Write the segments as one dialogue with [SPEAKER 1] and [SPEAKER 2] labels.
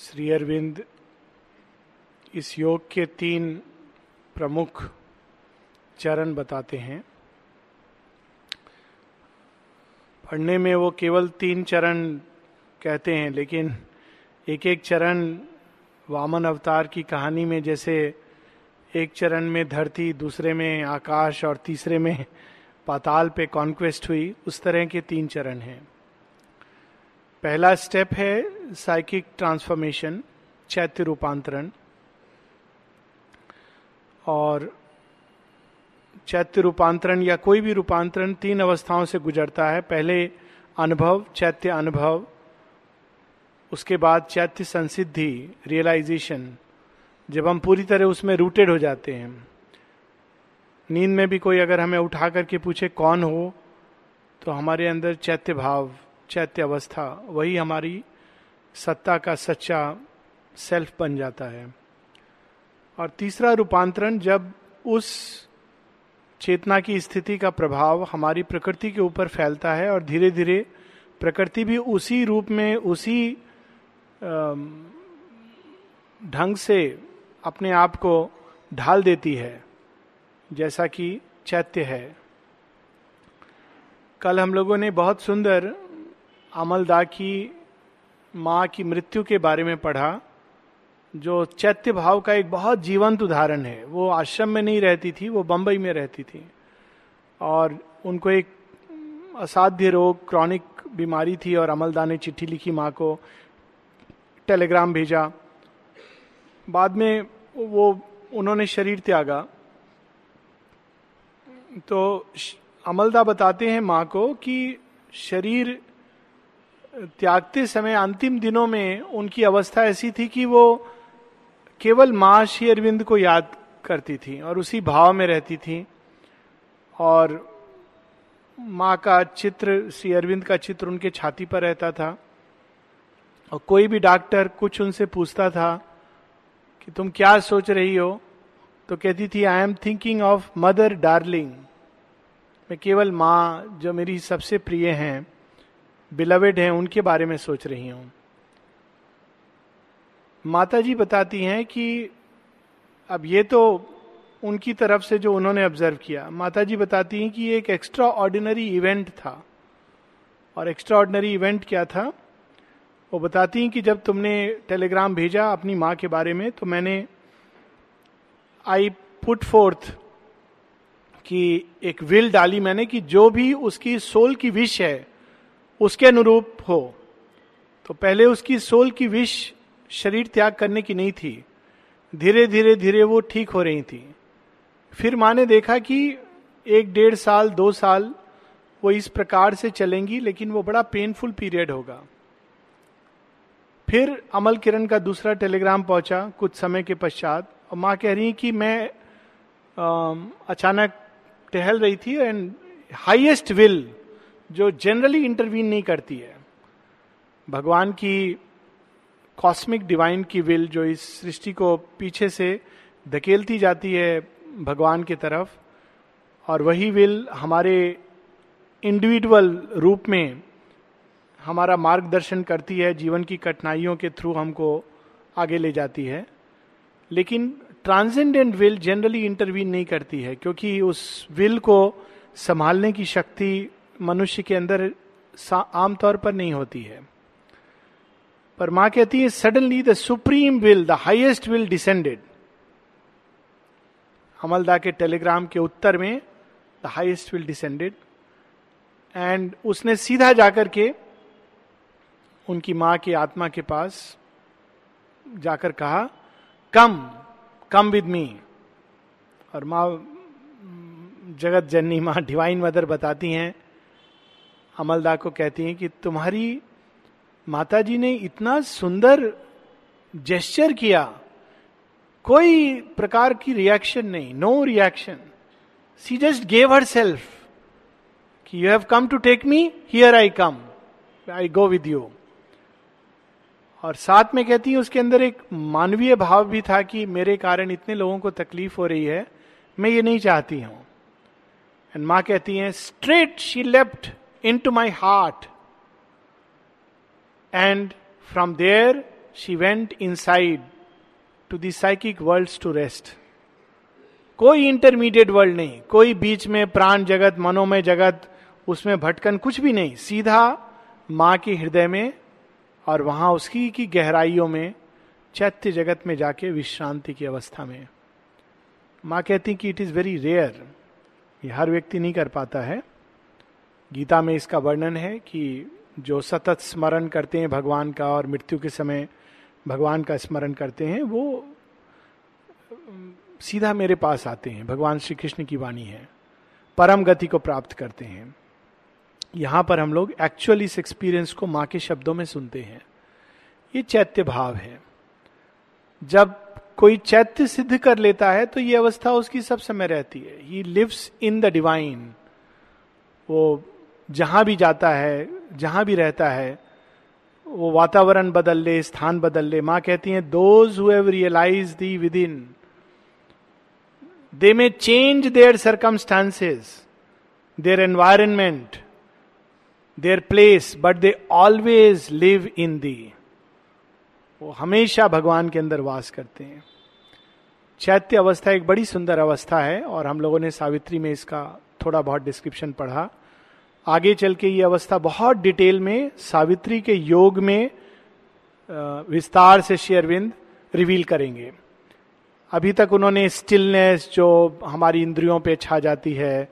[SPEAKER 1] श्री अरविंद, इस योग के तीन प्रमुख चरण बताते हैं। पढ़ने में वो केवल तीन चरण कहते हैं, लेकिन एक एक चरण वामन अवतार की कहानी में, जैसे एक चरण में धरती, दूसरे में आकाश और तीसरे में पाताल पे कॉन्क्वेस्ट हुई, उस तरह के तीन चरण हैं। पहला स्टेप है साइकिक ट्रांसफॉर्मेशन चैत्य रूपांतरण, और चैत्य रूपांतरण या कोई भी रूपांतरण तीन अवस्थाओं से गुजरता है। पहले अनुभव, चैत्य अनुभव, उसके बाद चैत्य संसिद्धि रियलाइजेशन जब हम पूरी तरह उसमें रूटेड हो जाते हैं। नींद में भी कोई अगर हमें उठा करके पूछे कौन हो तो हमारे अंदर चैत्य भाव, चैत्य अवस्था, वही हमारी सत्ता का सच्चा सेल्फ बन जाता है। और तीसरा रूपांतरण, जब उस चेतना की स्थिति का प्रभाव हमारी प्रकृति के ऊपर फैलता है और धीरे धीरे प्रकृति भी उसी रूप में, उसी ढंग से अपने आप को ढाल देती है, जैसा कि चैत्य है। कल हम लोगों ने बहुत सुंदर अमलदा की माँ की मृत्यु के बारे में पढ़ा, जो चैत्य भाव का एक बहुत जीवंत उदाहरण है। वो आश्रम में नहीं रहती थी, वो बंबई में रहती थी। और उनको एक असाध्य रोग, क्रॉनिक बीमारी थी और अमलदा ने चिट्ठी लिखी माँ को, टेलीग्राम भेजा। बाद में वो, उन्होंने शरीर त्यागा। तो अमलदा बताते हैं माँ को कि शरीर त्यागते समय, अंतिम दिनों में उनकी अवस्था ऐसी थी कि वो केवल माँ श्री अरविंद को याद करती थी और उसी भाव में रहती थी। और माँ का चित्र, श्री अरविंद का चित्र उनके छाती पर रहता था। और कोई भी डॉक्टर कुछ उनसे पूछता था कि तुम क्या सोच रही हो? तो कहती थी I am thinking of mother darling मैं केवल माँ जो मेरी सबसे प्रिय हैं। बिलवेड हैं, उनके बारे में सोच रही हूँ। माता जी बताती हैं कि अब ये तो उनकी तरफ़ से जो उन्होंने ऑब्ज़र्व किया माता जी बताती हैं कि ये एक एक्स्ट्रा ऑर्डिनरी इवेंट था। और एक्स्ट्रा ऑर्डिनरी इवेंट क्या था? वो बताती हैं कि जब तुमने टेलीग्राम भेजा अपनी माँ के बारे में तो मैंने आई पुट फोर्थ कि एक विल डाली मैंने कि जो भी उसकी सोल की विश है उसके अनुरूप हो। तो पहले उसकी सोल की विश शरीर त्याग करने की नहीं थी। धीरे धीरे धीरे वो ठीक हो रही थी। फिर माँ ने देखा कि एक डेढ़ साल दो साल वो इस प्रकार से चलेंगी लेकिन वो बड़ा पेनफुल पीरियड होगा। फिर अमल किरण का दूसरा टेलीग्राम पहुँचा कुछ समय के पश्चात। और माँ कह रही कि मैं आ, अचानक टहल रही थी एंड हाईएस्ट विल जो जनरली इंटरवीन नहीं करती है। भगवान की कॉस्मिक डिवाइन की विल जो इस सृष्टि को पीछे से धकेलती जाती है भगवान की तरफ़, और वही विल हमारे इंडिविजुअल रूप में हमारा मार्गदर्शन करती है, जीवन की कठिनाइयों के थ्रू हमको आगे ले जाती है। लेकिन ट्रांसेंडेंट विल जनरली इंटरवीन नहीं करती है, क्योंकि उस विल को संभालने की शक्ति मनुष्य के अंदर आमतौर पर नहीं होती है। पर माँ कहती है suddenly the supreme will the highest will descended Amalda के टेलीग्राम के उत्तर में the highest will descended and उसने सीधा जाकर के उनकी माँ की आत्मा के पास जाकर कहा कम कम विद मी और माँ, जगत जननी माँ डिवाइन मदर बताती हैं अमलदा को कहती हैं कि तुम्हारी माता जी ने इतना सुंदर जेस्चर किया। कोई प्रकार की रिएक्शन नहीं no reaction she just gave herself कि you have come to take me here I come I go with you और साथ में कहती है, उसके अंदर एक मानवीय भाव भी था कि मेरे कारण इतने लोगों को तकलीफ़ हो रही है, मैं ये नहीं चाहती हूँ। एंड माँ कहती है straight she left into my heart and from there she went inside to the psychic world to rest कोई इंटरमीडिएट वर्ल्ड नहीं, कोई बीच में प्राण जगत, मनोमय जगत, उसमें भटकन कुछ भी नहीं, सीधा माँ के हृदय में और वहाँ उसकी की गहराइयों में, चैत्य जगत में जाके विश्रांति की अवस्था में। माँ कहती कि इट इज़ वेरी रेयर ये हर व्यक्ति नहीं कर पाता है। गीता में इसका वर्णन है कि जो सतत स्मरण करते हैं भगवान का और मृत्यु के समय भगवान का स्मरण करते हैं, वो सीधा मेरे पास आते हैं। भगवान श्री कृष्ण की वाणी है। परम गति को प्राप्त करते हैं। यहाँ पर हम लोग एक्चुअल इस एक्सपीरियंस को माँ के शब्दों में सुनते हैं। ये चैत्य भाव है। जब कोई चैत्य सिद्ध कर लेता है तो ये अवस्था उसकी सब समय रहती है। He lives in the divine वो जहाँ भी जाता है, जहाँ भी रहता है, वो वातावरण बदल ले, स्थान बदल ले। माँ कहती हैं those who realise the within they may change their circumstances their environment their place but they always live in the वो हमेशा भगवान के अंदर वास करते हैं। चैत्य अवस्था एक बड़ी सुंदर अवस्था है, और हम लोगों ने सावित्री में इसका थोड़ा बहुत डिस्क्रिप्शन पढ़ा। आगे चल के ये अवस्था बहुत डिटेल में, सावित्री के योग में विस्तार से शेयरविंद रिवील करेंगे। अभी तक उन्होंने स्टिलनेस जो हमारी इंद्रियों पे छा जाती है,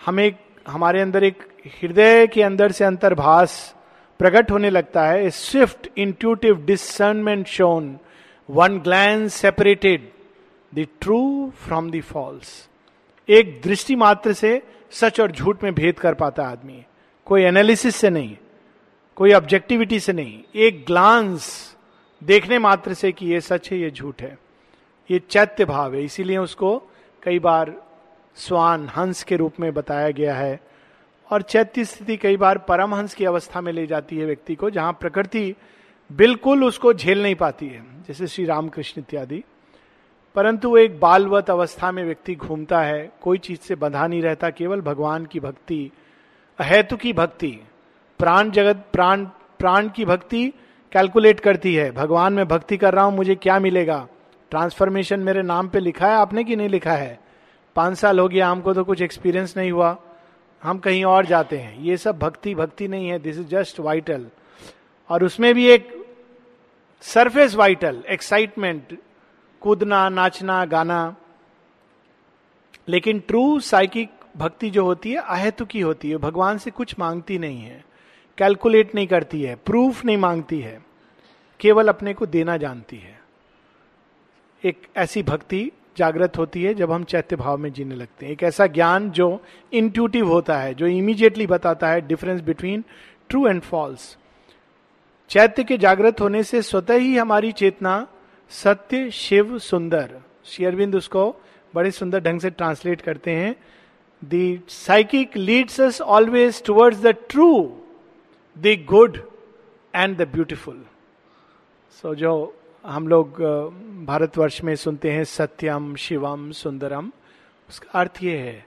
[SPEAKER 1] हमें, हमारे अंदर एक हृदय के अंदर से अंतर्भास प्रकट होने लगता है swift intuitive discernment shone one glance separated the true from the false एक दृष्टि मात्र से सच और झूठ में भेद कर पाता आदमी कोई एनालिसिस से नहीं कोई ऑब्जेक्टिविटी से नहीं एक ग्लांस देखने मात्र से कि ये सच है, ये झूठ है। ये चैत्य भाव है, इसीलिए उसको कई बार स्वान हंस के रूप में बताया गया है। और चैत्य स्थिति कई बार परमहंस की अवस्था में ले जाती है व्यक्ति को, जहाँ प्रकृति बिल्कुल उसको झेल नहीं पाती है, जैसे श्री रामकृष्ण इत्यादि। परंतु एक बालवत अवस्था में व्यक्ति घूमता है, कोई चीज़ से बंधा नहीं रहता, केवल भगवान की भक्ति, अहेतु की भक्ति। प्राण जगत, प्राण प्राण की भक्ति कैलकुलेट करती है, भगवान में भक्ति कर रहा हूँ, मुझे क्या मिलेगा? ट्रांसफॉर्मेशन मेरे नाम पे लिखा है, आपने कि नहीं लिखा है? पाँच साल हो गया, हमको तो कुछ एक्सपीरियंस नहीं हुआ। हम कहीं और जाते हैं। ये सब भक्ति भक्ति नहीं है दिस इज़ जस्ट वाइटल और उसमें भी एक सरफेस वाइटल एक्साइटमेंट कूदना, नाचना, गाना। लेकिन ट्रू साइकिक भक्ति जो होती है अहेतु की होती है। भगवान से कुछ मांगती नहीं है। कैलकुलेट नहीं करती है। प्रूफ नहीं मांगती है। केवल अपने को देना जानती है। एक ऐसी भक्ति जागृत होती है, जब हम चैत्य भाव में जीने लगते हैं। एक ऐसा ज्ञान जो इंट्यूटिव होता है, जो इमीडिएटली बताता है difference between true and false चैत्य के जागृत होने से स्वतः ही हमारी चेतना सत्य, शिव, सुंदर। शेयरविंद उसको बड़े सुंदर ढंग से ट्रांसलेट करते हैं। The psychic leads us always towards the true the good and the beautiful so जो हम लोग भारतवर्ष में सुनते हैं, सत्यम, शिवम, सुंदरम, उसका अर्थ ये है,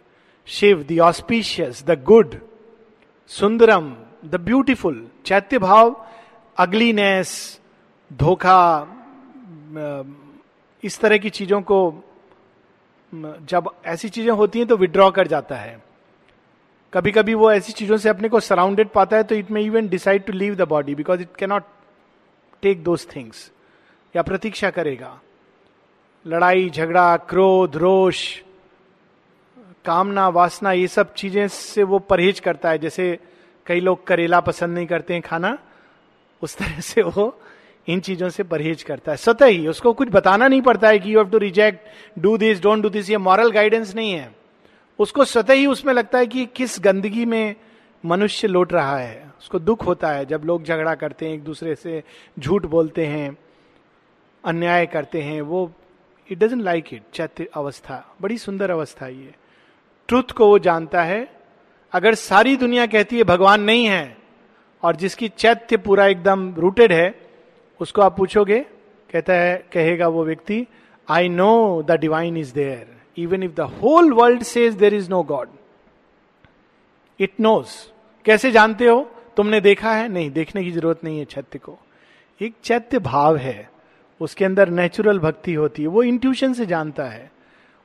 [SPEAKER 1] Shiv the auspicious the good सुंदरम द ब्यूटिफुल चैत्य भाव, अगलीनेस, धोखा इस तरह की चीज़ों को जब ऐसी चीज़ें होती हैं तो विड्रॉ कर जाता है। कभी कभी वो ऐसी चीज़ों से अपने को सराउंडेड पाता है तो it may even decide to leave the body because it cannot take those things या प्रतीक्षा करेगा। लड़ाई, झगड़ा, क्रोध, रोष, कामना, वासना, ये सब चीज़ें से वो परहेज करता है। जैसे कई लोग करेला पसंद नहीं करते हैं खाना, उस तरह से वो इन चीज़ों से परहेज करता है। स्वतः ही उसको कुछ बताना नहीं पड़ता है कि you have to reject do this don't do this ये मॉरल गाइडेंस नहीं है। उसको स्वतः ही उसमें लगता है कि किस गंदगी में मनुष्य लौट रहा है। उसको दुख होता है जब लोग झगड़ा करते हैं, एक दूसरे से झूठ बोलते हैं, अन्याय करते हैं, वो इट डजेंट लाइक इट चैत्य अवस्था, बड़ी सुंदर अवस्था ये। ट्रुथ को वो जानता है, अगर सारी दुनिया कहती है भगवान नहीं है, और जिसकी चैत्य पूरा एकदम रूटेड है उसको आप पूछोगे, कहता है, कहेगा वो व्यक्ति I know the divine is there even if the whole world says there is no God it knows कैसे जानते हो? तुमने देखा है? नहीं, देखने की ज़रूरत नहीं है छत्य को। एक चैत्य भाव है, उसके अंदर नेचुरल भक्ति होती है, वो इंट्यूशन से जानता है।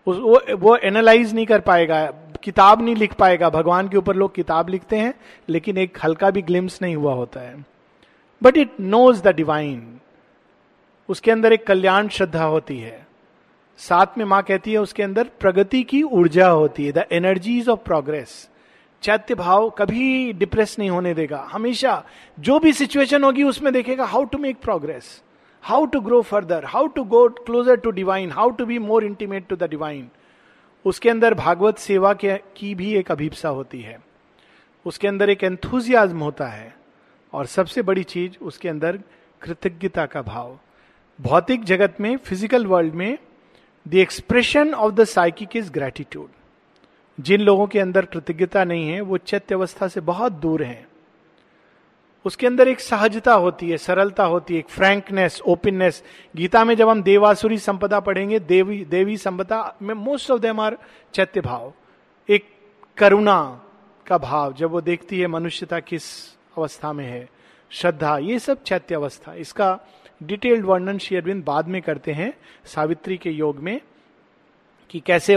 [SPEAKER 1] उस, वो वो एनालाइज नहीं कर पाएगा, किताब नहीं लिख पाएगा। भगवान के ऊपर लोग किताब लिखते हैं, लेकिन एक हल्का भी ग्लिम्स नहीं हुआ होता है। But it knows the divine उसके अंदर एक कल्याण श्रद्धा होती है। साथ में माँ कहती है, उसके अंदर प्रगति की ऊर्जा होती है। द एनर्जीज ऑफ़ प्रोग्रेस चैत्य भाव कभी डिप्रेस नहीं होने देगा। हमेशा जो भी सिचुएशन होगी, उसमें देखेगा how to make progress how to grow further how to go closer to divine how to be more intimate to the divine उसके अंदर भागवत सेवा के, की भी एक अभिप्सा होती है। उसके अंदर एक एंथुजियाज्म होता है। और सबसे बड़ी चीज़ उसके अंदर कृतज्ञता का भाव। भौतिक जगत में फ़िज़िकल वर्ल्ड में the expression of the psychic is gratitude जिन लोगों के अंदर कृतज्ञता नहीं है, वो चैत्य अवस्था से बहुत दूर हैं। उसके अंदर एक सहजता होती है, सरलता होती है, एक फ्रैंकनेस ओपननेस गीता में जब हम देवासुरी संपदा पढ़ेंगे, देवी देवी संपदा में मोस्ट ऑफ़ देम आर चैत्य भाव। एक करुणा का भाव, जब वो देखती है मनुष्यता किस अवस्था में है। श्रद्धा, ये सब चैत्य अवस्था। इसका डिटेल्ड वर्णन शेयरविंद बाद में करते हैं सावित्री के योग में कि कैसे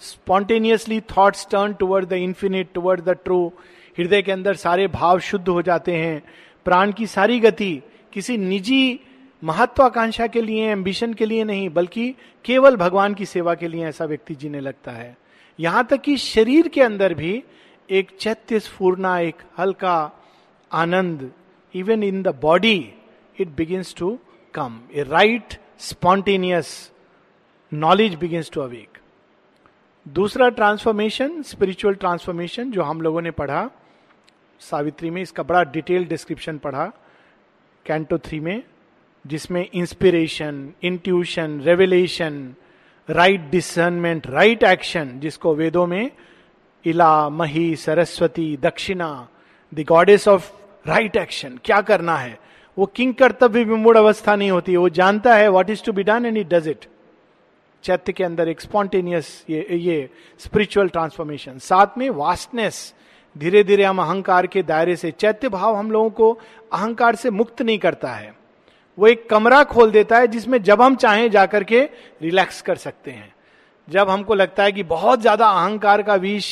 [SPEAKER 1] spontaneously thoughts turn toward the infinite toward the true हृदय के अंदर सारे भाव शुद्ध हो जाते हैं। प्राण की सारी गति किसी निजी महत्वाकांक्षा के लिए एम्बिशन के लिए नहीं, बल्कि केवल भगवान की सेवा के लिए ऐसा व्यक्ति जीने लगता है। यहाँ तक कि शरीर के अंदर भी एक चैत्य स्फूर्णा एक हल्का आनंद even in the body it begins to come a right spontaneous knowledge begins to awake दूसरा ट्रांसफॉर्मेशन स्पिरिचुअल ट्रांसफॉर्मेशन जो हम लोगों ने पढ़ा, सावित्री में, इसका बड़ा डिटेल डिस्क्रिप्शन पढ़ा कैंटो थ्री में, जिसमें inspiration intuition revelation right discernment right action जिसको वेदों में, Ila, Mahi, Saraswati, Dakshina the goddess of right action, क्या करना है? वो किंग कर्तव्य विमूढ़ अवस्था नहीं होती, वो जानता है what is to be done and it does it चैत्य के अंदर एक स्पॉन्टेनियस ये ये स्पिरिचुअल ट्रांसफॉर्मेशन साथ में वास्टनेस धीरे धीरे हम अहंकार के दायरे से, चैत्य भाव हम लोगों को अहंकार से मुक्त नहीं करता है। वो एक कमरा खोल देता है जिसमें जब हम चाहें जाकर के रिलैक्स कर सकते हैं। जब हमको लगता है कि बहुत ज़्यादा अहंकार का विष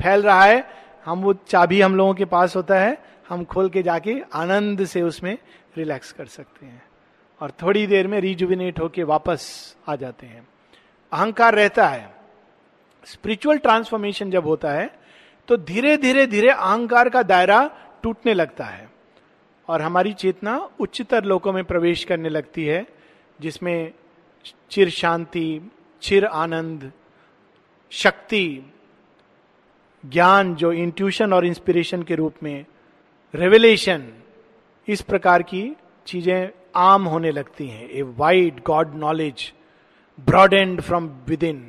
[SPEAKER 1] फैल रहा है, हम वो चाबी हम लोगों के पास होता है हम खोल के जाके आनंद से उसमें रिलैक्स कर सकते हैं। और थोड़ी देर में रिजुविनेट होके वापस आ जाते हैं। अहंकार रहता है। स्पिरिचुअल ट्रांसफॉर्मेशन जब होता है तो धीरे धीरे धीरे अहंकार का दायरा टूटने लगता है। और हमारी चेतना उच्चतर लोकों में प्रवेश करने लगती है, जिसमें चिर शांति, चिर आनंद, शक्ति, ज्ञान जो इंट्यूशन और इंस्पिरेशन के रूप में रेवलेशन इस प्रकार की चीज़ें आम होने लगती हैं। A wide God knowledge broad and from within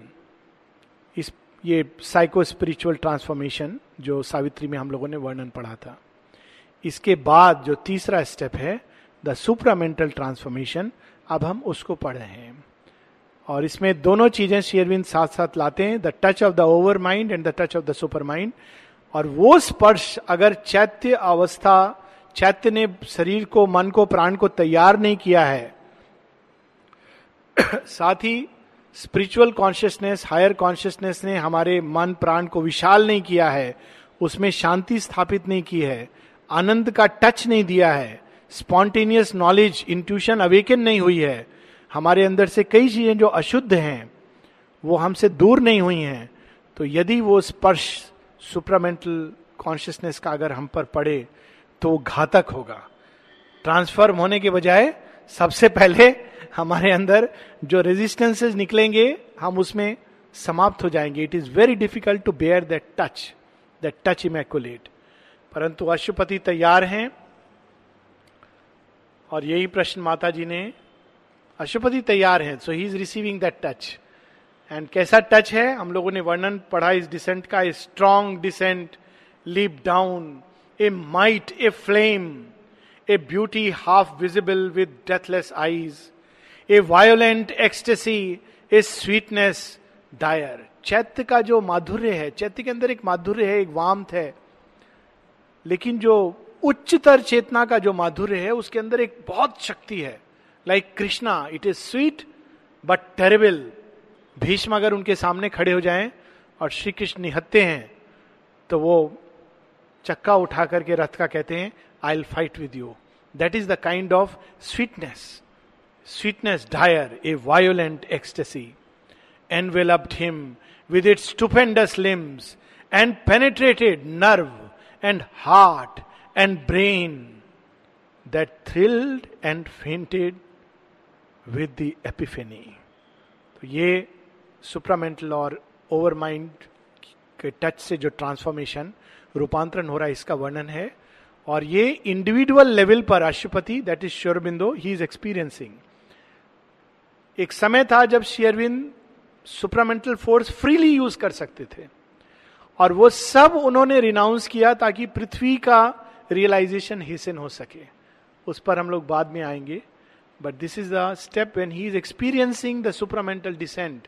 [SPEAKER 1] is, ये साइको स्पिरिचुअल ट्रांसफॉर्मेशन जो सावित्री में हम लोगों ने वर्णन पढ़ा था। इसके बाद जो तीसरा स्टेप है द सुपरामेंटल ट्रांसफॉर्मेशन अब हम उसको पढ़ रहे हैं। और इसमें दोनों चीज़ें शेयरविंद साथ साथ लाते हैं। The touch of the overmind and the touch of the supermind और वो स्पर्श अगर चैत्य अवस्था, चैत्य ने शरीर को, मन को, प्राण को तैयार नहीं किया है, साथ ही स्पिरिचुअल कॉन्शियसनेस हायर कॉन्शियसनेस ने हमारे मन, प्राण को विशाल नहीं किया है, उसमें शांति स्थापित नहीं की है, आनंद का टच नहीं दिया है स्पॉन्टेनियस नॉलेज इंट्यूशन अवेकन नहीं हुई है, हमारे अंदर से कई चीज़ें जो अशुद्ध हैं, वो हमसे दूर नहीं हुई हैं तो यदि वो स्पर्श सुपरामेंटल कॉन्शियसनेस का अगर हम पर पड़े तो घातक होगा। ट्रांसफॉर्म होने के बजाय, सबसे पहले हमारे अंदर जो रेजिस्टेंसेज निकलेंगे, हम उसमें समाप्त हो जाएँगे। It is very difficult to bear that touch that touch immaculate परंतु अशुपति तैयार हैं। और यही प्रश्न माता जी ने अशुपति तैयार हैं so he is receiving that touch and कैसा टच है? हम लोगों ने वर्णन पढ़ा इस डिसेंट का a strong descent leap down a might a flame a beauty half visible with deathless eyes a violent ecstasy a sweetness dire चैत्य का जो माधुर्य है, चैत्य के अंदर एक माधुर्य है, एक वामथ है, लेकिन जो उच्चतर चेतना का जो माधुर्य है, उसके अंदर एक बहुत शक्ति है like Krishna it is sweet but terrible Bhishma अगर उनके सामने खड़े हो जाएँ और श्री कृष्ण निहत्ते हैं तो वो चक्का उठा करके रथ का कहते हैं I will fight with you that is the kind of sweetness sweetness dire a violent ecstasy enveloped him with it stupendous limbs and penetrated nerve and heart and brain that thrilled and fainted with the epiphany तो ये supramental और over mind के touch से जो transformation रूपांतरण हो रहा है, इसका वर्णन है। और ये इंडिविजुअल लेवल पर Ashwapati that is Sri Aurobindo he is experiencing एक समय था जब शेयरविंद सुप्रामेंटल फोर्स फ्रीली यूज़ कर सकते थे। और वो सब उन्होंने रिनाउंस किया ताकि पृथ्वी का रियलाइजेशन हिसन हो सके। उस पर हम लोग बाद में आएँगे। But this is the step when he is experiencing the supramental descent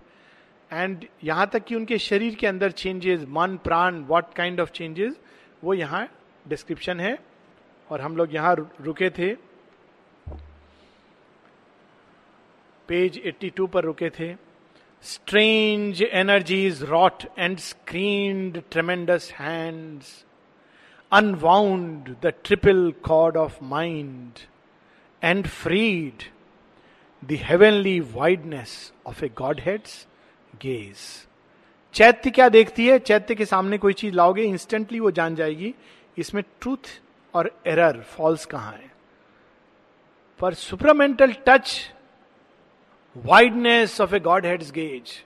[SPEAKER 1] and यहाँ तक कि उनके शरीर के अंदर चेंजेस मन, प्राण वॉट काइंड ऑफ़ चेंजेस वो यहाँ डिस्क्रिप्शन है। और हम लोग यहाँ रुके थे। पेज 82 पर रुके थे। Strange energies wrought and streamed tremendous hands unwound the triple cord of mind and freed the heavenly wideness of a Godhead's gaze चैत्य क्या देखती है? चैत्य के सामने कोई चीज़ लाओगे इंस्टेंटली वो जान जाएगी, इसमें ट्रूथ और एरर फॉल्स कहाँ है? पर supramental touch wideness of a Godhead's gaze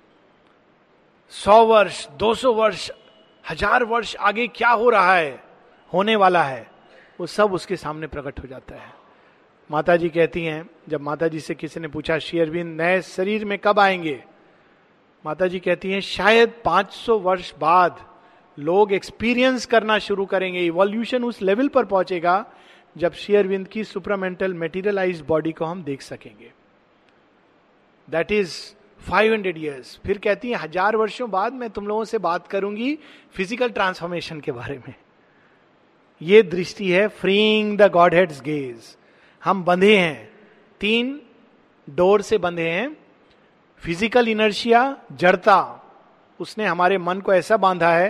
[SPEAKER 1] सौ वर्ष, दो सौ वर्ष, हज़ार वर्ष आगे क्या हो रहा है? होने वाला है। वो सब उसके सामने प्रकट हो जाता है। माता जी कहती हैं, जब माता जी से किसी ने पूछा शेयरबिंद नए शरीर में कब आएँगे? माता जी कहती हैं, शायद 500 वर्ष बाद लोग एक्सपीरियंस करना शुरू करेंगे। इवोल्यूशन उस लेवल पर पहुंचेगा जब शेयरविंद की सुपरामेंटल मेटीरियलाइज बॉडी को हम देख सकेंगे। दैट इज़ 500 हंड्रेड ईयर्स फिर कहती हैं, हज़ार वर्षों बाद मैं तुम लोगों से बात करूँगी फ़िज़िकल ट्रांसफॉर्मेशन के बारे में। ये दृष्टि है freeing the Godhead's gaze हम बंधे हैं। तीन डोर से बंधे हैं। फ़िज़िकल इनर्शिया जड़ता उसने हमारे मन को ऐसा बांधा है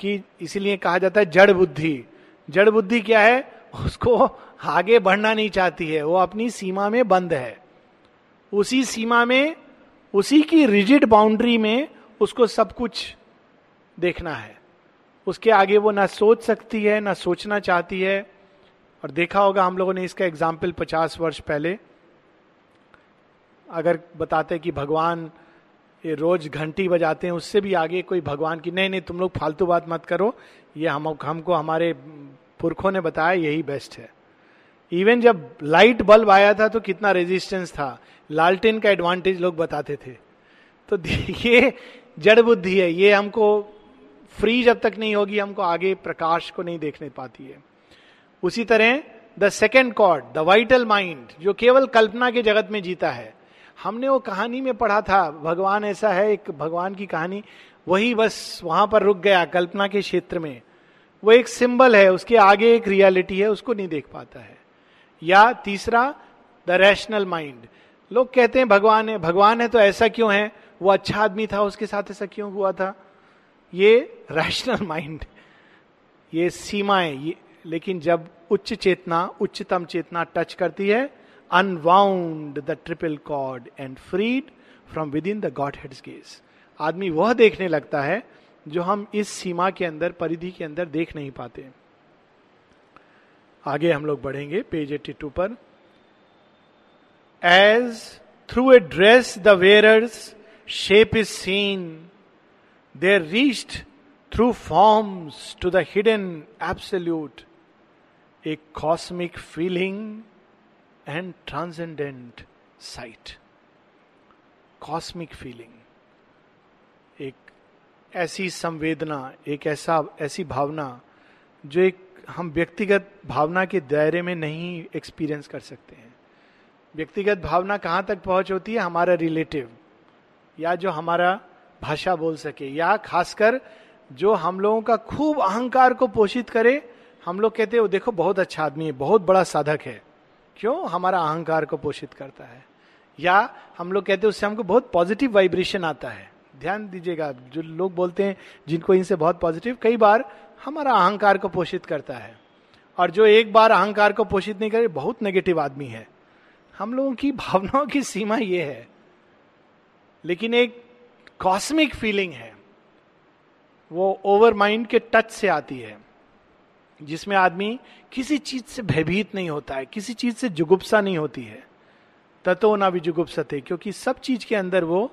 [SPEAKER 1] कि इसीलिए कहा जाता है जड़ बुद्धि। जड़ बुद्धि क्या है? उसको आगे बढ़ना नहीं चाहती है। वो अपनी सीमा में बंद है। उसी सीमा में, उसी की रिजिड बाउंड्री में उसको सब कुछ देखना है। उसके आगे वो ना सोच सकती है, ना सोचना चाहती है। और देखा होगा हम लोगों ने इसका एग्ज़ाम्पल पचास वर्ष पहले। अगर बताते कि भगवान ये रोज घंटी बजाते हैं, उससे भी आगे कोई भगवान की, नहीं नहीं, तुम लोग फालतू बात मत करो। ये हम, हमको, हमारे पुरखों ने बताया, यही बेस्ट है। इवन जब लाइट बल्ब आया था तो कितना रेजिस्टेंस था। लालटेन का एडवांटेज लोग बताते थे। तो ये जड़ बुद्धि है। ये हमको फ्री जब तक नहीं होगी, हमको आगे प्रकाश को नहीं देखने पाती है। उसी तरह the second cord the vital mind जो केवल कल्पना के जगत में जीता है। हमने वो कहानी में पढ़ा था, भगवान ऐसा है, एक भगवान की कहानी, वही बस वहाँ पर रुक गया, कल्पना के क्षेत्र में। वो एक सिंबल है, उसके आगे एक रियलिटी है, उसको नहीं देख पाता है। या तीसरा, द रैशनल माइंड। लोग कहते हैं, भगवान है भगवान है तो ऐसा क्यों है? वो अच्छा आदमी था, उसके साथ ऐसा क्यों हुआ था? ये रैशनल माइंड। ये सीमाएँ, ये, लेकिन जब उच्च चेतना, उच्चतम चेतना टच करती है unwound the triple cord and freed from within the Godhead's gaze आदमी वह देखने लगता है जो हम इस सीमा के अंदर, परिधि के अंदर देख नहीं पाते। आगे हम लोग बढ़ेंगे पेज एट्टी टू पर। As through a dress the wearer's shape is seen there reached through forms to the hidden absolute a cosmic feeling and transcendent sight cosmic feeling एक ऐसी संवेदना, एक ऐसा, ऐसी भावना, जो एक हम व्यक्तिगत भावना के दायरे में नहीं एक्सपीरियंस कर सकते हैं। व्यक्तिगत भावना कहाँ तक पहुँच होती है? हमारा रिलेटिव या जो हमारा भाषा बोल सके, या खासकर जो हम लोगों का खूब अहंकार को पोषित करे, हम लोग कहते हो देखो, बहुत अच्छा आदमी है, बहुत बड़ा साधक है। क्यों हमारा अहंकार को पोषित करता है? या हम लोग कहते हैं उससे हमको बहुत पॉजिटिव वाइब्रेशन आता है। ध्यान दीजिएगा, जो लोग बोलते हैं, जिनको इनसे बहुत पॉजिटिव कई बार हमारा अहंकार को पोषित करता है। और जो एक बार अहंकार को पोषित नहीं करे, बहुत नेगेटिव आदमी है। हम लोगों की भावनाओं की सीमा ये है। लेकिन एक कॉस्मिक फीलिंग है। वो ओवर माइंड के टच से आती है। जिसमें आदमी किसी चीज़ से भयभीत नहीं होता है, किसी चीज़ से जुगुप्सा नहीं होती है। ततो ना भी जुगुप्सते, क्योंकि सब चीज़ के अंदर वो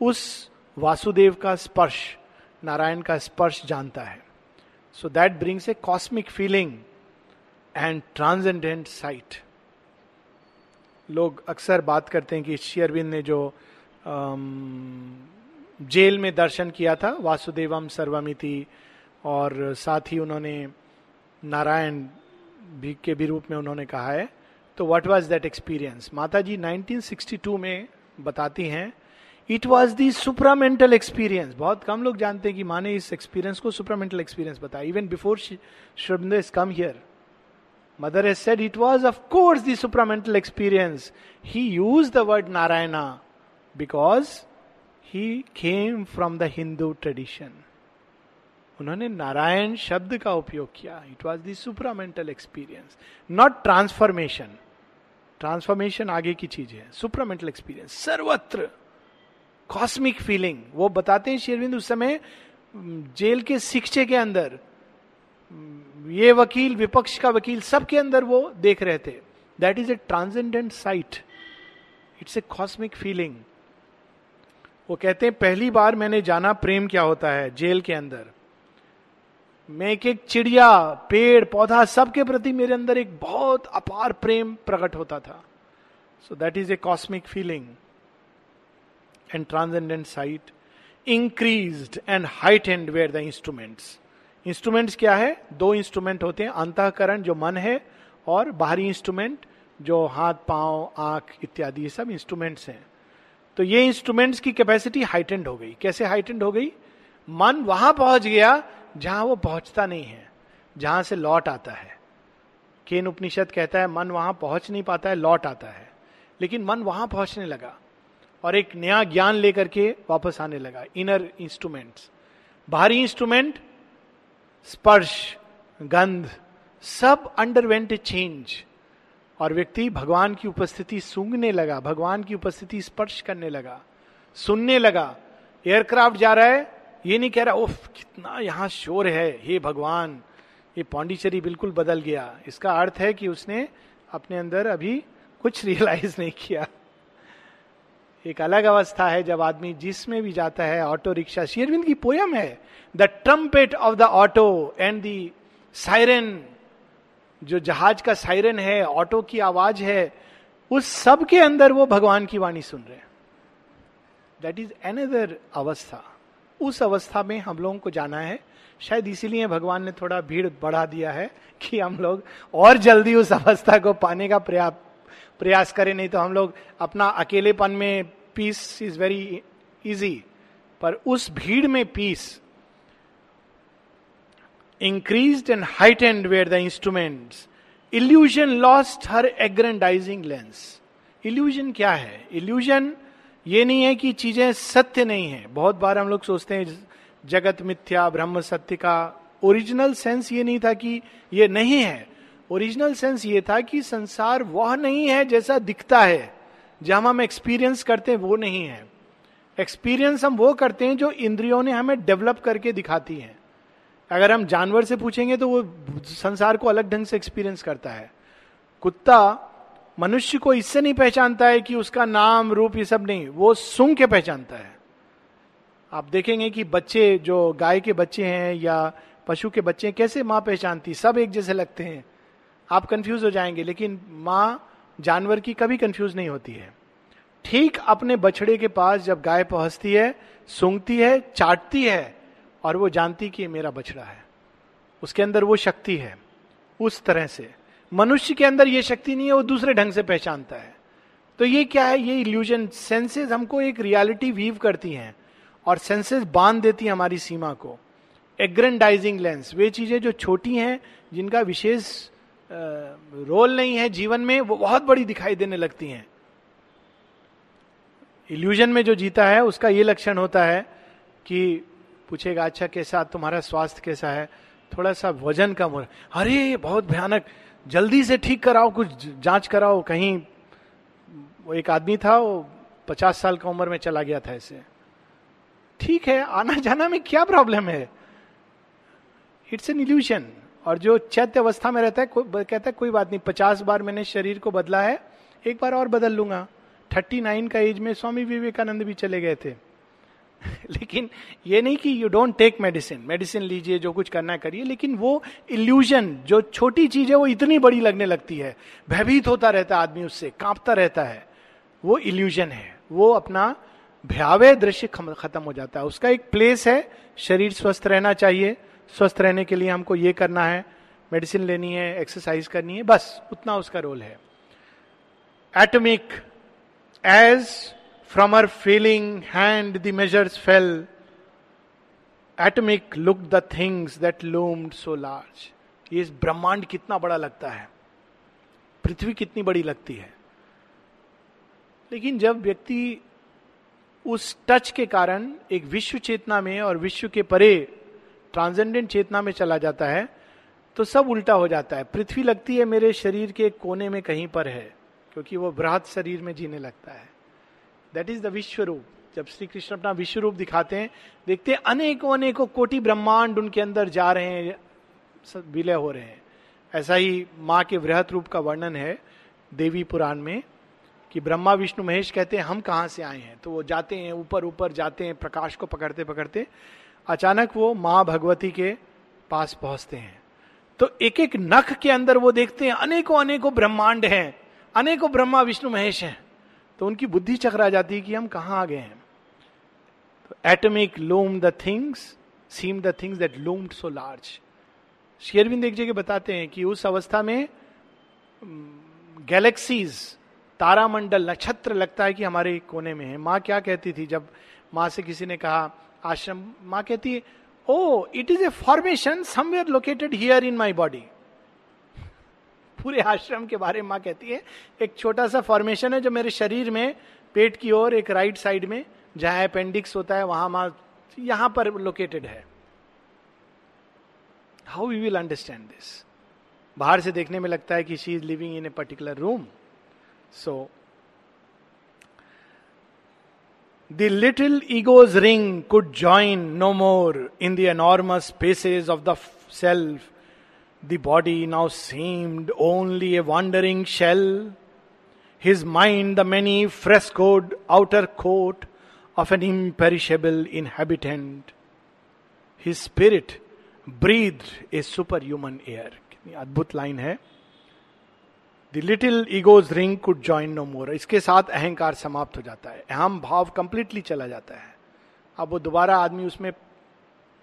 [SPEAKER 1] उस वासुदेव का स्पर्श, नारायण का स्पर्श जानता है। So that brings a cosmic feeling and transcendent sight लोग अक्सर बात करते हैं कि शेयरविंद ने जो जेल में दर्शन किया था, वासुदेवम सर्वमिति, और साथ ही उन्होंने नारायण भी के भी रूप में उन्होंने कहा है। तो व्हाट वाज दैट एक्सपीरियंस माता जी 1962 में बताती हैं it was the supramental experience बहुत कम लोग जानते हैं कि माने इस एक्सपीरियंस को सुपरामेंटल एक्सपीरियंस बताया। Even before Sri Aurobindo come here Mother has said it was of course the supramental experience he use the word Narayana because he came from the Hindu tradition उन्होंने नारायण शब्द का उपयोग किया। It was the supramental experience not transformation transformation आगे की चीज़ है। Supramental experience सर्वत्र कॉस्मिक फीलिंग वो बताते हैं शेरविंद उस समय जेल के शिक्षे के अंदर ये वकील, विपक्ष का वकील सबके अंदर वो देख रहे थे। That is a transcendent sight it's a cosmic feeling वो कहते हैं, पहली बार मैंने जाना प्रेम क्या होता है, जेल के अंदर। मैं एक एक चिड़िया, पेड़, पौधा सबके प्रति मेरे अंदर एक बहुत अपार प्रेम प्रकट होता था। So that is a cosmic feeling and transcendent sight increase and height and where the instruments instruments क्या है? दो इंस्ट्रूमेंट होते हैं, अंतकरण जो मन है और बाहरी इंस्ट्रूमेंट जो हाथ, पाँव, आँख इत्यादि, ये सब इंस्ट्रूमेंट्स हैं। तो ये इंस्ट्रूमेंट्स की कैपेसिटी हाइटेंड हो गई। कैसे हाइटेंड हो गई? मन वहाँ पहुँच गया जहाँ वो पहुँचता नहीं है, जहाँ से लौट आता है। केन उपनिषद कहता है, मन वहाँ पहुँच नहीं पाता है, लौट आता है। लेकिन मन वहाँ पहुँचने लगा और एक नया ज्ञान लेकर के वापस आने लगा इनर इंस्ट्रूमेंट्स बाहरी इंस्ट्रूमेंट स्पर्श, गंध, सब अंडरवेंट ए चेंज और व्यक्ति भगवान की उपस्थिति सूंघने लगा, भगवान की उपस्थिति स्पर्श करने लगा, सुनने लगा एयरक्राफ्ट जा रहा है ये नहीं कह रहा उफ कितना यहाँ शोर है, हे भगवान। ये पौंडीचेरी बिल्कुल बदल गया। इसका अर्थ है कि उसने अपने अंदर अभी कुछ रियलाइज़ नहीं किया। एक अलग अवस्था है जब आदमी जिसमें भी जाता है ऑटो रिक्शा शेरविंद की पोयम है the trumpet of the auto and the siren जो जहाज़ का सायरन है ऑटो की आवाज़ है, उस सब के अंदर वो भगवान की वाणी सुन रहे हैं। दैट इज़ एनदर अवस्था। उस अवस्था में हम लोगों को जाना है। शायद इसीलिए भगवान ने थोड़ा भीड़ बढ़ा दिया है कि हम लोग और जल्दी उस अवस्था को पाने का प्रयास प्रयास करें, नहीं तो हम लोग अपना अकेलेपन में पीस इज़ वेरी इजी पर उस भीड़ में peace increase and height and where the instrument illusion lost her aggrandising lens illusion क्या है? इल्यूजन ये नहीं है कि चीज़ें सत्य नहीं है। बहुत बार हम लोग सोचते हैं, जगत मिथ्या, ब्रह्म सत्य का ओरिजिनल सेंस ये नहीं था कि ये नहीं है। ओरिजिनल सेंस ये था कि संसार वह नहीं है जैसा दिखता है, जहाँ हम एक्सपीरियंस करते हैं, वो नहीं है। एक्सपीरियंस हम वो करते हैं जो इंद्रियों ने हमें डेवलप करके दिखाती हैं। अगर हम जानवर से पूछेंगे तो वो संसार को अलग ढंग से एक्सपीरियंस करता है। कुत्ता मनुष्य को इससे नहीं पहचानता है कि उसका नाम, रूप ये सब नहीं, वो सुंग के पहचानता है। आप देखेंगे कि बच्चे, जो गाय के बच्चे हैं या पशु के बच्चे कैसे माँ पहचानती? सब एक जैसे लगते हैं। आप कंफ्यूज हो जाएँगे, लेकिन माँ जानवर की कभी कंफ्यूज नहीं होती है। ठीक अपने बछड़े के पास जब गाय पहुँचती है, सूंघती है, चाटती है, और वो जानती कि मेरा बछड़ा है। उसके अंदर वो शक्ति है, उस तरह से। मनुष्य के अंदर ये शक्ति नहीं है, वो दूसरे ढंग से पहचानता है। तो ये क्या है? ये इल्यूजन सेंसेस हमको एक रियलिटी वीव करती हैं और सेंसेस बाँध देती हैं हमारी सीमा को। एग्रेंडाइजिंग लेंस वे चीज़ें जो छोटी हैं, जिनका विशेष रोल नहीं है जीवन में, वो बहुत बड़ी दिखाई देने लगती हैं। इल्यूजन में जो जीता है, उसका ये लक्षण होता है कि पूछेगा अच्छा कैसा? तुम्हारा स्वास्थ्य कैसा है? थोड़ा सा वज़न कम हो रहा अरे, बहुत भयानक। जल्दी से ठीक कराओ कुछ जाँच कराओ कहीं वो एक आदमी था वो पचास साल का उम्र में चला गया था ऐसे। ठीक है आना जाना में क्या प्रॉब्लम है? इट्स एन इल्यूशन और जो चैत्य अवस्था में रहता है को, कहता है कोई बात नहीं पचास बार मैंने शरीर को बदला है एक बार और बदल लूँगा। थर्टी नाइन का एज में स्वामी विवेकानंद भी चले गए थे। लेकिन ये नहीं कि you don't take medicine medicine लीजिए, जो कुछ करना करिए, लेकिन वो इल्यूजन जो छोटी चीज़ है, वो इतनी बड़ी लगने लगती है। भयभीत होता रहता है आदमी उससे, कांपता रहता है। वो इल्यूजन है। वो अपना भयावह दृश्य खत्म हो जाता है। उसका एक प्लेस है, शरीर स्वस्थ रहना चाहिए। स्वस्थ रहने के लिए हमको ये करना है मेडिसिन लेनी है एक्सरसाइज करनी है, बस, उतना उसका रोल है। Atomic age from our feeling hand the measures fail atomic look the things that loomed so large ये इस ब्रह्मांड कितना बड़ा लगता है। पृथ्वी कितनी बड़ी लगती है। लेकिन जब व्यक्ति उस टच के कारण एक विश्व चेतना में और विश्व के परे ट्रांसेंडेंट चेतना में चला जाता है तो सब उल्टा हो जाता है। पृथ्वी लगती है मेरे शरीर के कोने में कहीं पर है, क्योंकि वो बृहत शरीर में जीने लगता है। दैट इज़ द विश्व रूप जब श्री कृष्ण अपना विश्व रूप दिखाते हैं, देखते हैं अनेकों अनेकों कोटि ब्रह्मांड उनके अंदर जा रहे हैं विलय हो रहे हैं। ऐसा ही माँ के वृहत रूप का वर्णन है देवी पुराण में कि ब्रह्मा, विष्णु, महेश कहते हैं, हम कहाँ से आए हैं? तो वो जाते हैं, ऊपर ऊपर जाते हैं, प्रकाश को पकड़ते पकड़ते, अचानक वो माँ भगवती के पास पहुँचते हैं। तो एक एक नख के अंदर वो देखते हैं, अनेकों अनेकों ब्रह्मांड हैं, अनेकों ब्रह्मा, विष्णु, महेश हैं। तो उनकी बुद्धि चकरा जाती है कि हम कहाँ आ गए हैं। तो atomic loom the things seem the things that loomed so large Sri Aurobindo एक जगह बताते हैं कि उस अवस्था में गैलेक्सीज तारामंडल, नक्षत्र लगता है कि हमारे कोने में है। माँ क्या कहती थी जब माँ से किसी ने कहा, आश्रम, माँ कहती है ओ it is a formation somewhere located here in my body पूरे आश्रम के बारे में माँ कहती है, एक छोटा सा फॉर्मेशन है जो मेरे शरीर में, पेट की ओर, एक राइट साइड में, जहाँ अपेंडिक्स होता है, वहाँ माँ, यहाँ पर लोकेटेड है how you will understand this बाहर से देखने में लगता है कि she is living in a particular room so little ego's ring could join no more in the enormous spaces of the self. The body now seemed only a wandering shell. His mind, the many frescoed outer coat of an imperishable inhabitant. His spirit breathed a superhuman air. कितनी अद्भुत line है the little ego's ring could join no more इसके साथ अहंकार समाप्त हो जाता है अहम भाव कंप्लीटली चला जाता है अब वो दोबारा आदमी उसमें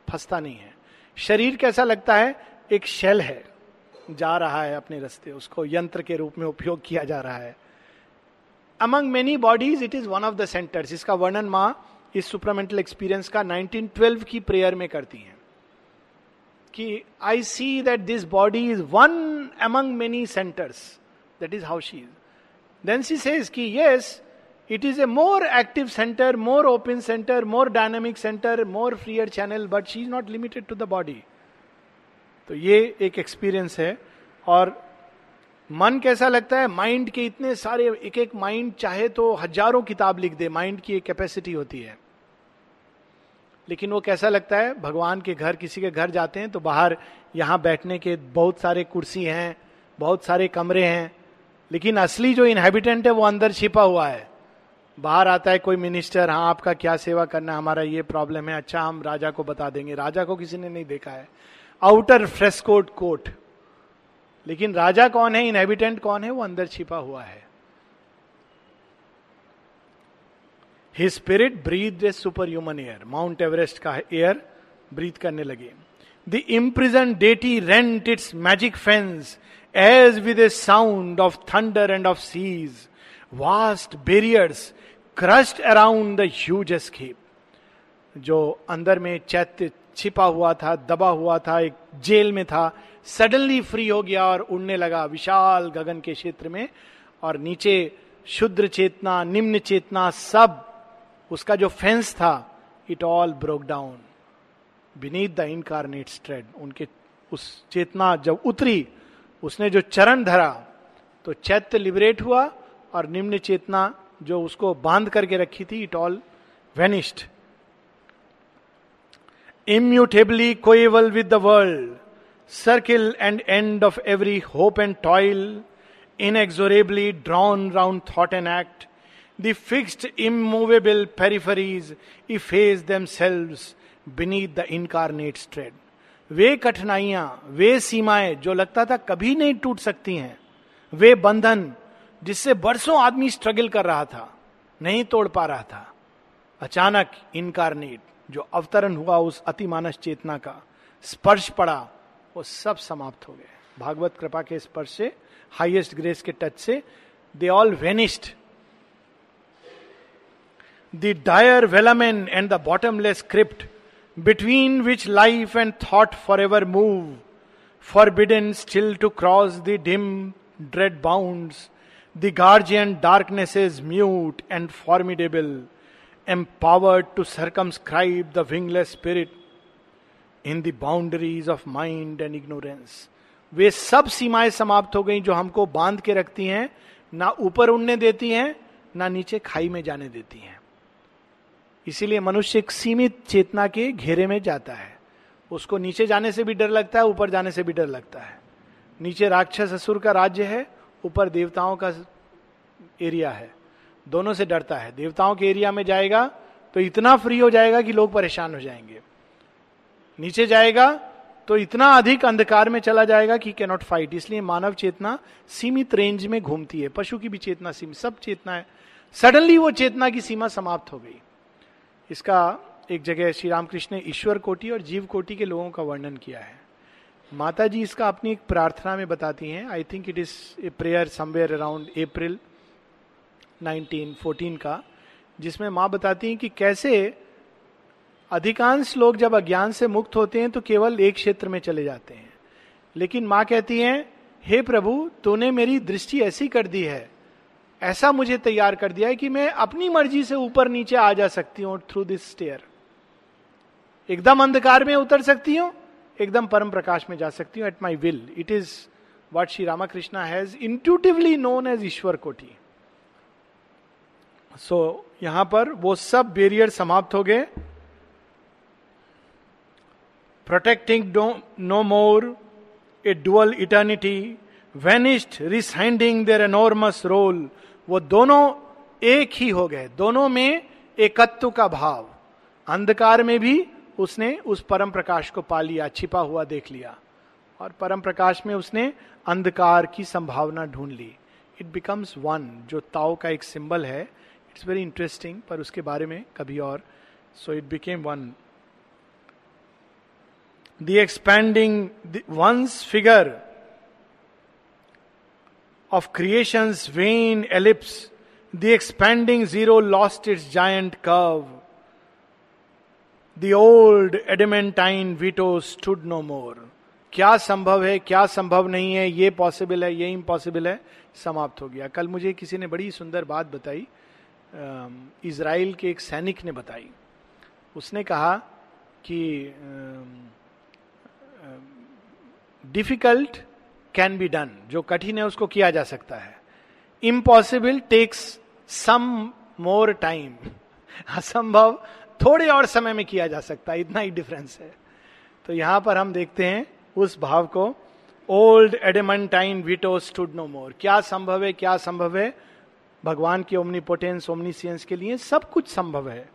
[SPEAKER 1] फंसता नहीं है शरीर कैसा लगता है एक शेल है, जा रहा है अपने रस्ते, उसको यंत्र के रूप में उपयोग किया जा रहा है। Among many bodies it is one of the centres इसका वर्णन माँ इस सुपरमेंटल एक्सपीरियंस का 1912 की प्रेयर में करती हैं। कि I see that this body is one among many centres that is how she is then see says कि yes it is a more active centre more open centre more dynamic centre more freer channel but she is not limited to the body तो ये एक experience है। और मन कैसा लगता है? माइंड के इतने सारे एक एक माइंड चाहे तो हज़ारों किताब लिख दे। माइंड की एक कैपेसिटी होती है। लेकिन वो कैसा लगता है? भगवान के घर, किसी के घर जाते हैं तो बाहर यहाँ बैठने के बहुत सारे कुर्सी हैं, बहुत सारे कमरे हैं। लेकिन असली जो इनहेबिटेंट है वो अंदर छिपा हुआ है। बाहर आता है कोई मिनिस्टर हाँ आपका क्या सेवा करना हमारा ये प्रॉब्लम है। अच्छा हम राजा को बता देंगे। राजा को किसी ने नहीं देखा है। Outer frescoed coat. लेकिन राजा कौन है? इनहेबिटेंट कौन है? वो अंदर छिपा हुआ है। He spirit breathe a superhuman air mount Everest का एयर ब्रीथ करने लगे। The imprisoned deity rent its magic fence as with a sound of thunder and of seas, vast barriers crushed around the huge escape. जो अंदर में चैत्य छिपा हुआ था, दबा हुआ था, एक जेल में था, सडनली फ्री हो गया और उड़ने लगा विशाल गगन के क्षेत्र में और नीचे शुद्र चेतना, निम्न चेतना सब, उसका जो फेंस था it all broke down beneath the incarnate tread उनके उस चेतना जब उतरी, उसने जो चरण धरा तो चैत्य लिबरेट हुआ और निम्न चेतना जो उसको बाँध करके रखी थी it all vanished immutably coeval with the world, circle and end of every hope and toil, inexorably drawn round thought and act, the fixed, immovable peripheries efface themselves beneath the incarnate tread. वे कठिनाइयाँ वे सीमाएँ जो लगता था कभी नहीं टूट सकती हैं वे बंधन जिससे बरसों आदमी स्ट्रगल कर रहा था नहीं तोड़ पा रहा था अचानक इनकारनेट जो अवतरण हुआ उस अतिमानस चेतना का, स्पर्श पड़ा, वो सब समाप्त हो गए। भागवत कृपा के स्पर्श से हाईएस्ट ग्रेस के टच से they all vanished the dire velamen and the bottomless crypt between which life and thought for ever move forbidden still to cross the dim dread bounds the guardian darkness is mute and formidable empowered to circumscribe the wingless spirit in the boundaries of mind and ignorance. वे सब सीमाएँ समाप्त हो गई जो हमको बाँध के रखती हैं, ना ऊपर उड़ने देती हैं, ना नीचे खाई में जाने देती हैं। इसीलिए मनुष्य एक सीमित चेतना के घेरे में जाता है। उसको नीचे जाने से भी डर लगता है, ऊपर जाने से भी डर लगता है। नीचे राक्षस असुर का राज्य है, ऊपर देवताओं का एरिया है। दोनों से डरता है। देवताओं के एरिया में जाएगा तो इतना फ्री हो जाएगा कि लोग परेशान हो जाएँगे। नीचे जाएगा तो इतना अधिक अंधकार में चला जाएगा कि कैनॉट फाइट इसलिए मानव चेतना सीमित रेंज में घूमती है। पशु की भी चेतना सीमित, सब चेतना है। सडनली वो चेतना की सीमा समाप्त हो गई। इसका एक जगह श्री रामकृष्ण ने ईश्वर कोटि और जीव कोटि के लोगों का वर्णन किया है। माता जी इसका अपनी एक प्रार्थना में बताती हैं। I think it is a prayer somewhere around April 1914 का, जिसमें माँ बताती हैं कि कैसे अधिकांश लोग जब अज्ञान से मुक्त होते हैं तो केवल एक क्षेत्र में चले जाते हैं। लेकिन माँ कहती हैं, हे प्रभु, तूने मेरी दृष्टि ऐसी कर दी है, ऐसा मुझे तैयार कर दिया है कि मैं अपनी मर्ज़ी से ऊपर नीचे आ जा सकती हूँ थ्रू दिस स्टेयर एकदम अंधकार में उतर सकती हूँ, एकदम परम प्रकाश में जा सकती हूँ at my will it is what Sri Ramakrishna has intuitively known as ईश्वर कोटी सो so, यहाँ पर वो सब बेरियर समाप्त हो गए। Protecting no more a dual eternity vanished rescinding their enormous role वो दोनों एक ही हो गए। दोनों में एकत्व का भाव। अंधकार में भी उसने उस परम प्रकाश को पा लिया छिपा हुआ देख लिया। और परम प्रकाश में उसने अंधकार की संभावना ढूंढ ली। इट बिकम्स वन जो ताओ का एक सिंबल है इट्स वेरी इंटरेस्टिंग पर उसके बारे में कभी और। So it became one the expanding once figure of creation when ellipse the expanding zero lost its giant curve the old adamantine veto stood no more क्या संभव है? क्या संभव नहीं है? ये पॉसिबल है, ये इम्पॉसिबल है? समाप्त हो गया। कल मुझे किसी ने बड़ी सुंदर बात बताई। इसराइल के एक सैनिक ने बताई। उसने कहा कि डिफ़िकल्ट कैन बी डन जो कठिन है उसको किया जा सकता है। Impossible takes some more time असंभव थोड़े और समय में किया जा सकता है, इतना ही डिफरेंस है। तो यहाँ पर हम देखते हैं, उस भाव को old adamantine veto stood no more क्या संभव है, क्या संभव है? भगवान की ओमनीपोटेंस ओमनीसियंस के लिए सब कुछ संभव है।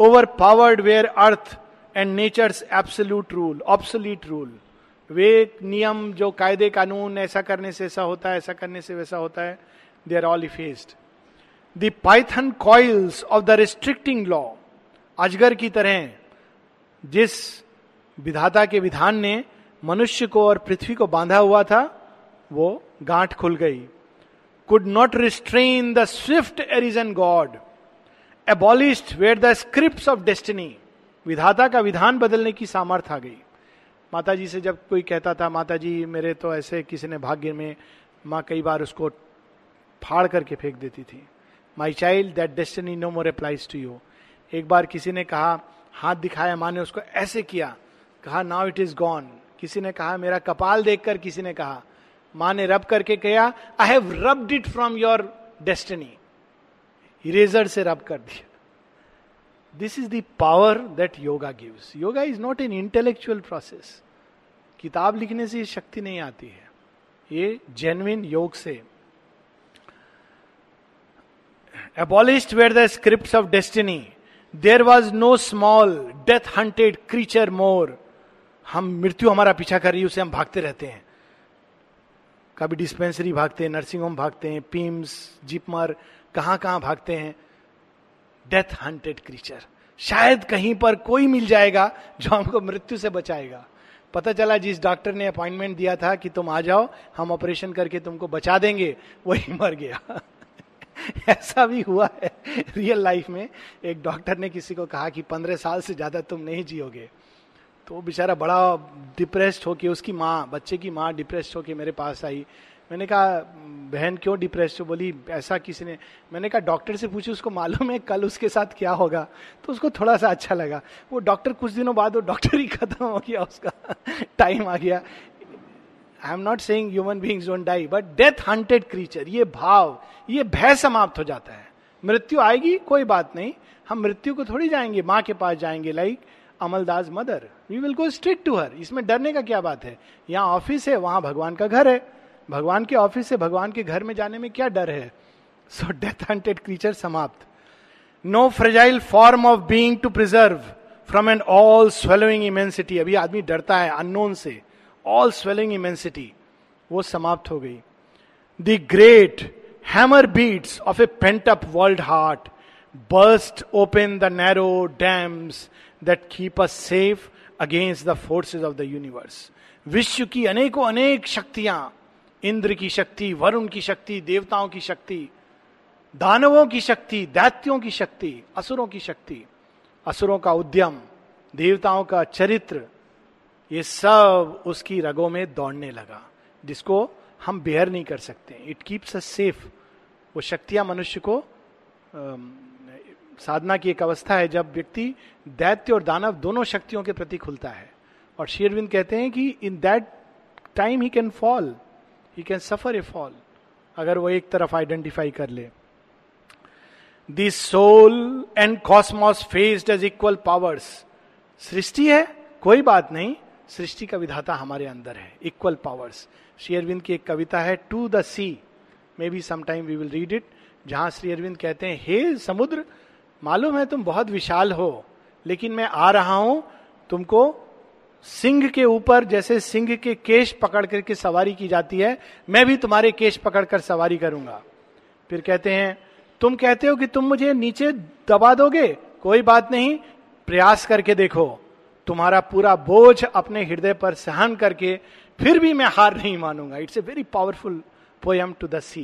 [SPEAKER 1] Overpowered were earth and nature's absolute rule obsolete rule वे नियम, जो कायदे, कानून, ऐसा करने से ऐसा होता है, ऐसा करने से वैसा होता है they are all effaced the python coils of the restricting law अजगर की तरह, जिस विधाता के विधान ने मनुष्य को और पृथ्वी को बांधा हुआ था, वो गांठ खुल गई। Could not restrain the swift arisen God, abolished were the scripts of destiny. विधाता का विधान बदलने की सामर्थ्य आ गई। माता जी से जब कोई कहता था माता जी मेरे तो ऐसे किसी ने भाग्य में माँ कई बार उसको फाड़ करके फेंक देती थी। My child that destiny no more applies to you एक बार किसी ने कहा हाथ दिखाया माँ ने उसको ऐसे किया। कहा नाउ इट इज़ गॉन किसी ने कहा मेरा कपाल देखकर किसी ने कहा माँ ने रब करके कहा I have rubbed it from your destiny eraser से रब कर दिया। This is the power that yoga gives yoga is not an intellectual process किताब लिखने से शक्ति नहीं आती है। ये जेन्युन योग से। Abolished were the scripts of destiny. There was no small death hunted creature more हम मृत्यु हमारा पीछा कर रही है, उसे हम भागते रहते हैं। कभी डिस्पेंसरी भागते हैं नर्सिंग होम भागते हैं पीम्स जिपमर कहाँ कहाँ भागते हैं। डेथ हंटेड क्रीचर शायद कहीं पर कोई मिल जाएगा जो हमको मृत्यु से बचाएगा। पता चला जिस डॉक्टर ने अपॉइंटमेंट दिया था कि तुम आ जाओ, हम ऑपरेशन करके तुमको बचा देंगे, वही मर गया। ऐसा भी हुआ है रियल लाइफ में। एक डॉक्टर ने किसी को कहा कि पंद्रह साल से ज़्यादा तुम नहीं जियोगे। तो वो बेचारा बड़ा डिप्रेस्ड होके, उसकी माँ, बच्चे की माँ डिप्रेस्ड होके मेरे पास आई। मैंने कहा, बहन, क्यों डिप्रेस्ड हो? बोली, ऐसा किसी ने मैंने कहा, डॉक्टर से पूछी, उसको मालूम है कल उसके साथ क्या होगा? तो उसको थोड़ा सा अच्छा लगा। वो डॉक्टर कुछ दिनों बाद वो डॉक्टर ही खत्म हो गया, उसका टाइम आ गया। I am not saying human beings don't die but death hunted creature ये भाव, ये भय समाप्त हो जाता है। मृत्यु आएगी, कोई बात नहीं। हम मृत्यु को थोड़ी जाएँगे, माँ के पास जाएँगे like amaltas mother we will go straight to her इसमें डरने का क्या बात है? यहाँ ऑफ़िस है, वहाँ भगवान का घर है। भगवान के ऑफ़िस से भगवान के घर में जाने में क्या डर है? सो डेथ हंटेड क्रीचर समाप्त. No fragile form of being to preserve from an all swallowing immensity अभी आदमी डरता है अननोन से। ऑल स्वेलिंग इमेंसिटी वो समाप्त हो गई। The great hammer beats of a pent up world heart burst open the narrow dams that keep us safe against the forces of the universe विश्व की अनेकों अनेक शक्तियाँ, इंद्र की शक्ति, वरुण की शक्ति, देवताओं की शक्ति, दानवों की शक्ति, दैत्यों की शक्ति, असुरों की शक्ति, असुरों का उद्यम, देवताओं का चरित्र, ये सब उसकी रगों में दौड़ने लगा, जिसको हम बेयर नहीं कर सकते। इट कीप्स अ सेफ़ वो शक्तियाँ मनुष्य को साधना की एक अवस्था है जब व्यक्ति दैत्य और दानव दोनों शक्तियों के प्रति खुलता है। और शेरविंद कहते हैं कि in that time he can fall he can suffer a fall अगर वो एक तरफ़ आइडेंटिफाई कर ले। This soul and cosmos faced as equal powers सृष्टि है, कोई बात नहीं, सृष्टि का विधाता हमारे अंदर है इक्वल पावर्स श्री अरविंद की एक कविता है to the sea maybe sometime we will read it जहाँ श्री अरविंद कहते हैं, हे समुद्र मालूम है तुम बहुत विशाल हो, लेकिन मैं आ रहा हूँ तुमको सिंह के ऊपर, जैसे सिंह के केश पकड़ करके सवारी की जाती है, मैं भी तुम्हारे केश पकड़कर सवारी करूँगा। फिर कहते हैं, तुम कहते हो कि तुम मुझे नीचे दबा दोगे? कोई बात नहीं, प्रयास करके देखो। तुम्हारा पूरा बोझ अपने हृदय पर सहन करके फिर भी मैं हार नहीं मानूँगा। It's a very powerful poem to the sea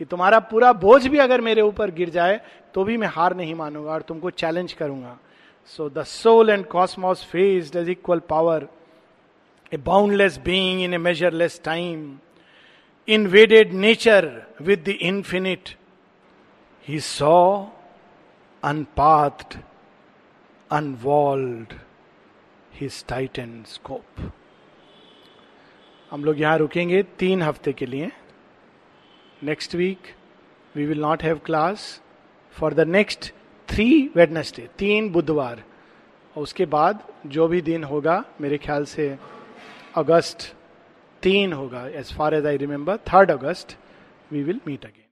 [SPEAKER 1] कि तुम्हारा पूरा बोझ भी अगर मेरे ऊपर गिर जाए तो भी मैं हार नहीं मानूँगा और तुमको चैलेंज करूँगा। So the soul and cosmos faced as equal power a boundless being in a measureless time invaded nature with the infinite he saw unpathed unwalled his titan scope हम लोग यहाँ रुकेंगे तीन हफ़्ते के लिए। Next week we will not have class for the next three Wednesdays तीन बुधवार और उसके बाद जो भी दिन होगा, मेरे ख्याल से अगस्त तीन होगा as far as I remember third August we will meet again